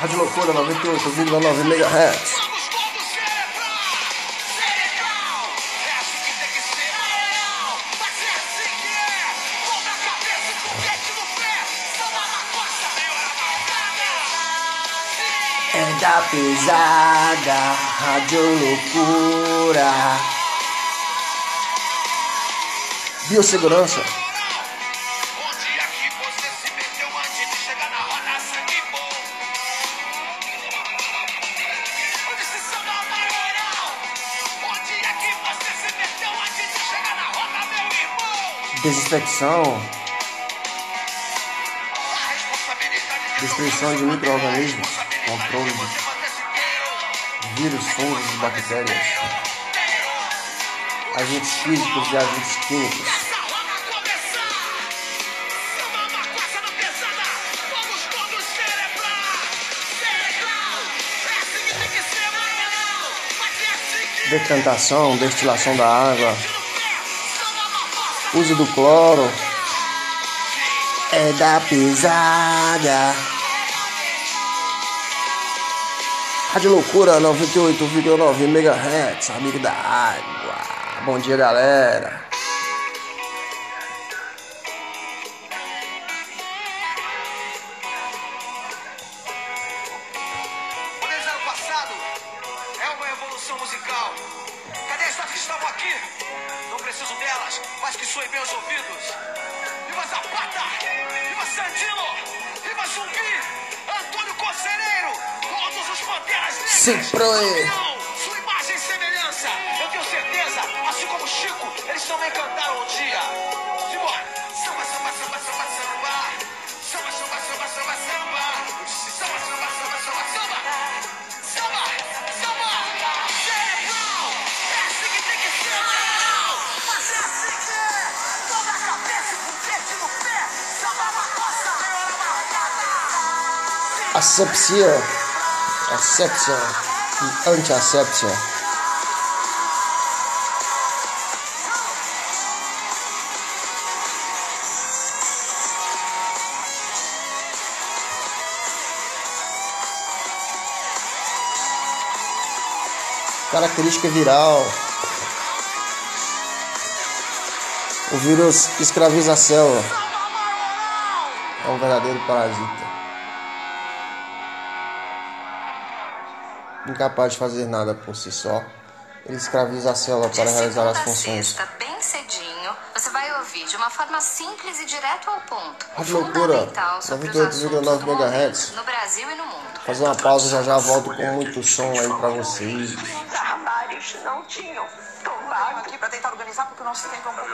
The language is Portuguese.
Rádio Loucura 98,9 MHz. É da pesada, Rádio Loucura. Biossegurança. Desinfecção. Destruição de micro-organismos. Controle de vírus, fungos e bactérias. Agentes físicos e agentes químicos. Decantação, destilação da água. Uso do cloro. É da pesada. Rádio Loucura 98,9 MHz, amigo da água. Bom dia, galera. O passado é uma evolução musical. Cadê as que estavam aqui? Preciso delas, mas que soem aos ouvidos. Viva Zapata! Viva Sandilo! Viva Zumbi! Antônio Conselheiro! Todos os Panteras Negras! Campeão, Sua imagem e semelhança! Eu tenho certeza, assim como Chico, eles também cantaram um dia. Asepsia. Asepsia. E antiasepsia. Característica viral. O vírus escraviza a célula. É um verdadeiro parasita. Incapaz de fazer nada por si só, ele escraviza a célula para De realizar as a funções. sexta, bem cedinho, você vai ouvir de uma forma simples e direto ao ponto. Rádio Loucura, fundamental sobre os 98,9 assuntos do momento, MHz. No Brasil e no mundo. Fazer uma pausa já já volto com muito som aí pra vocês. Os armários não tinham tomado. aqui para tentar organizar porque o nosso tempo é um pouco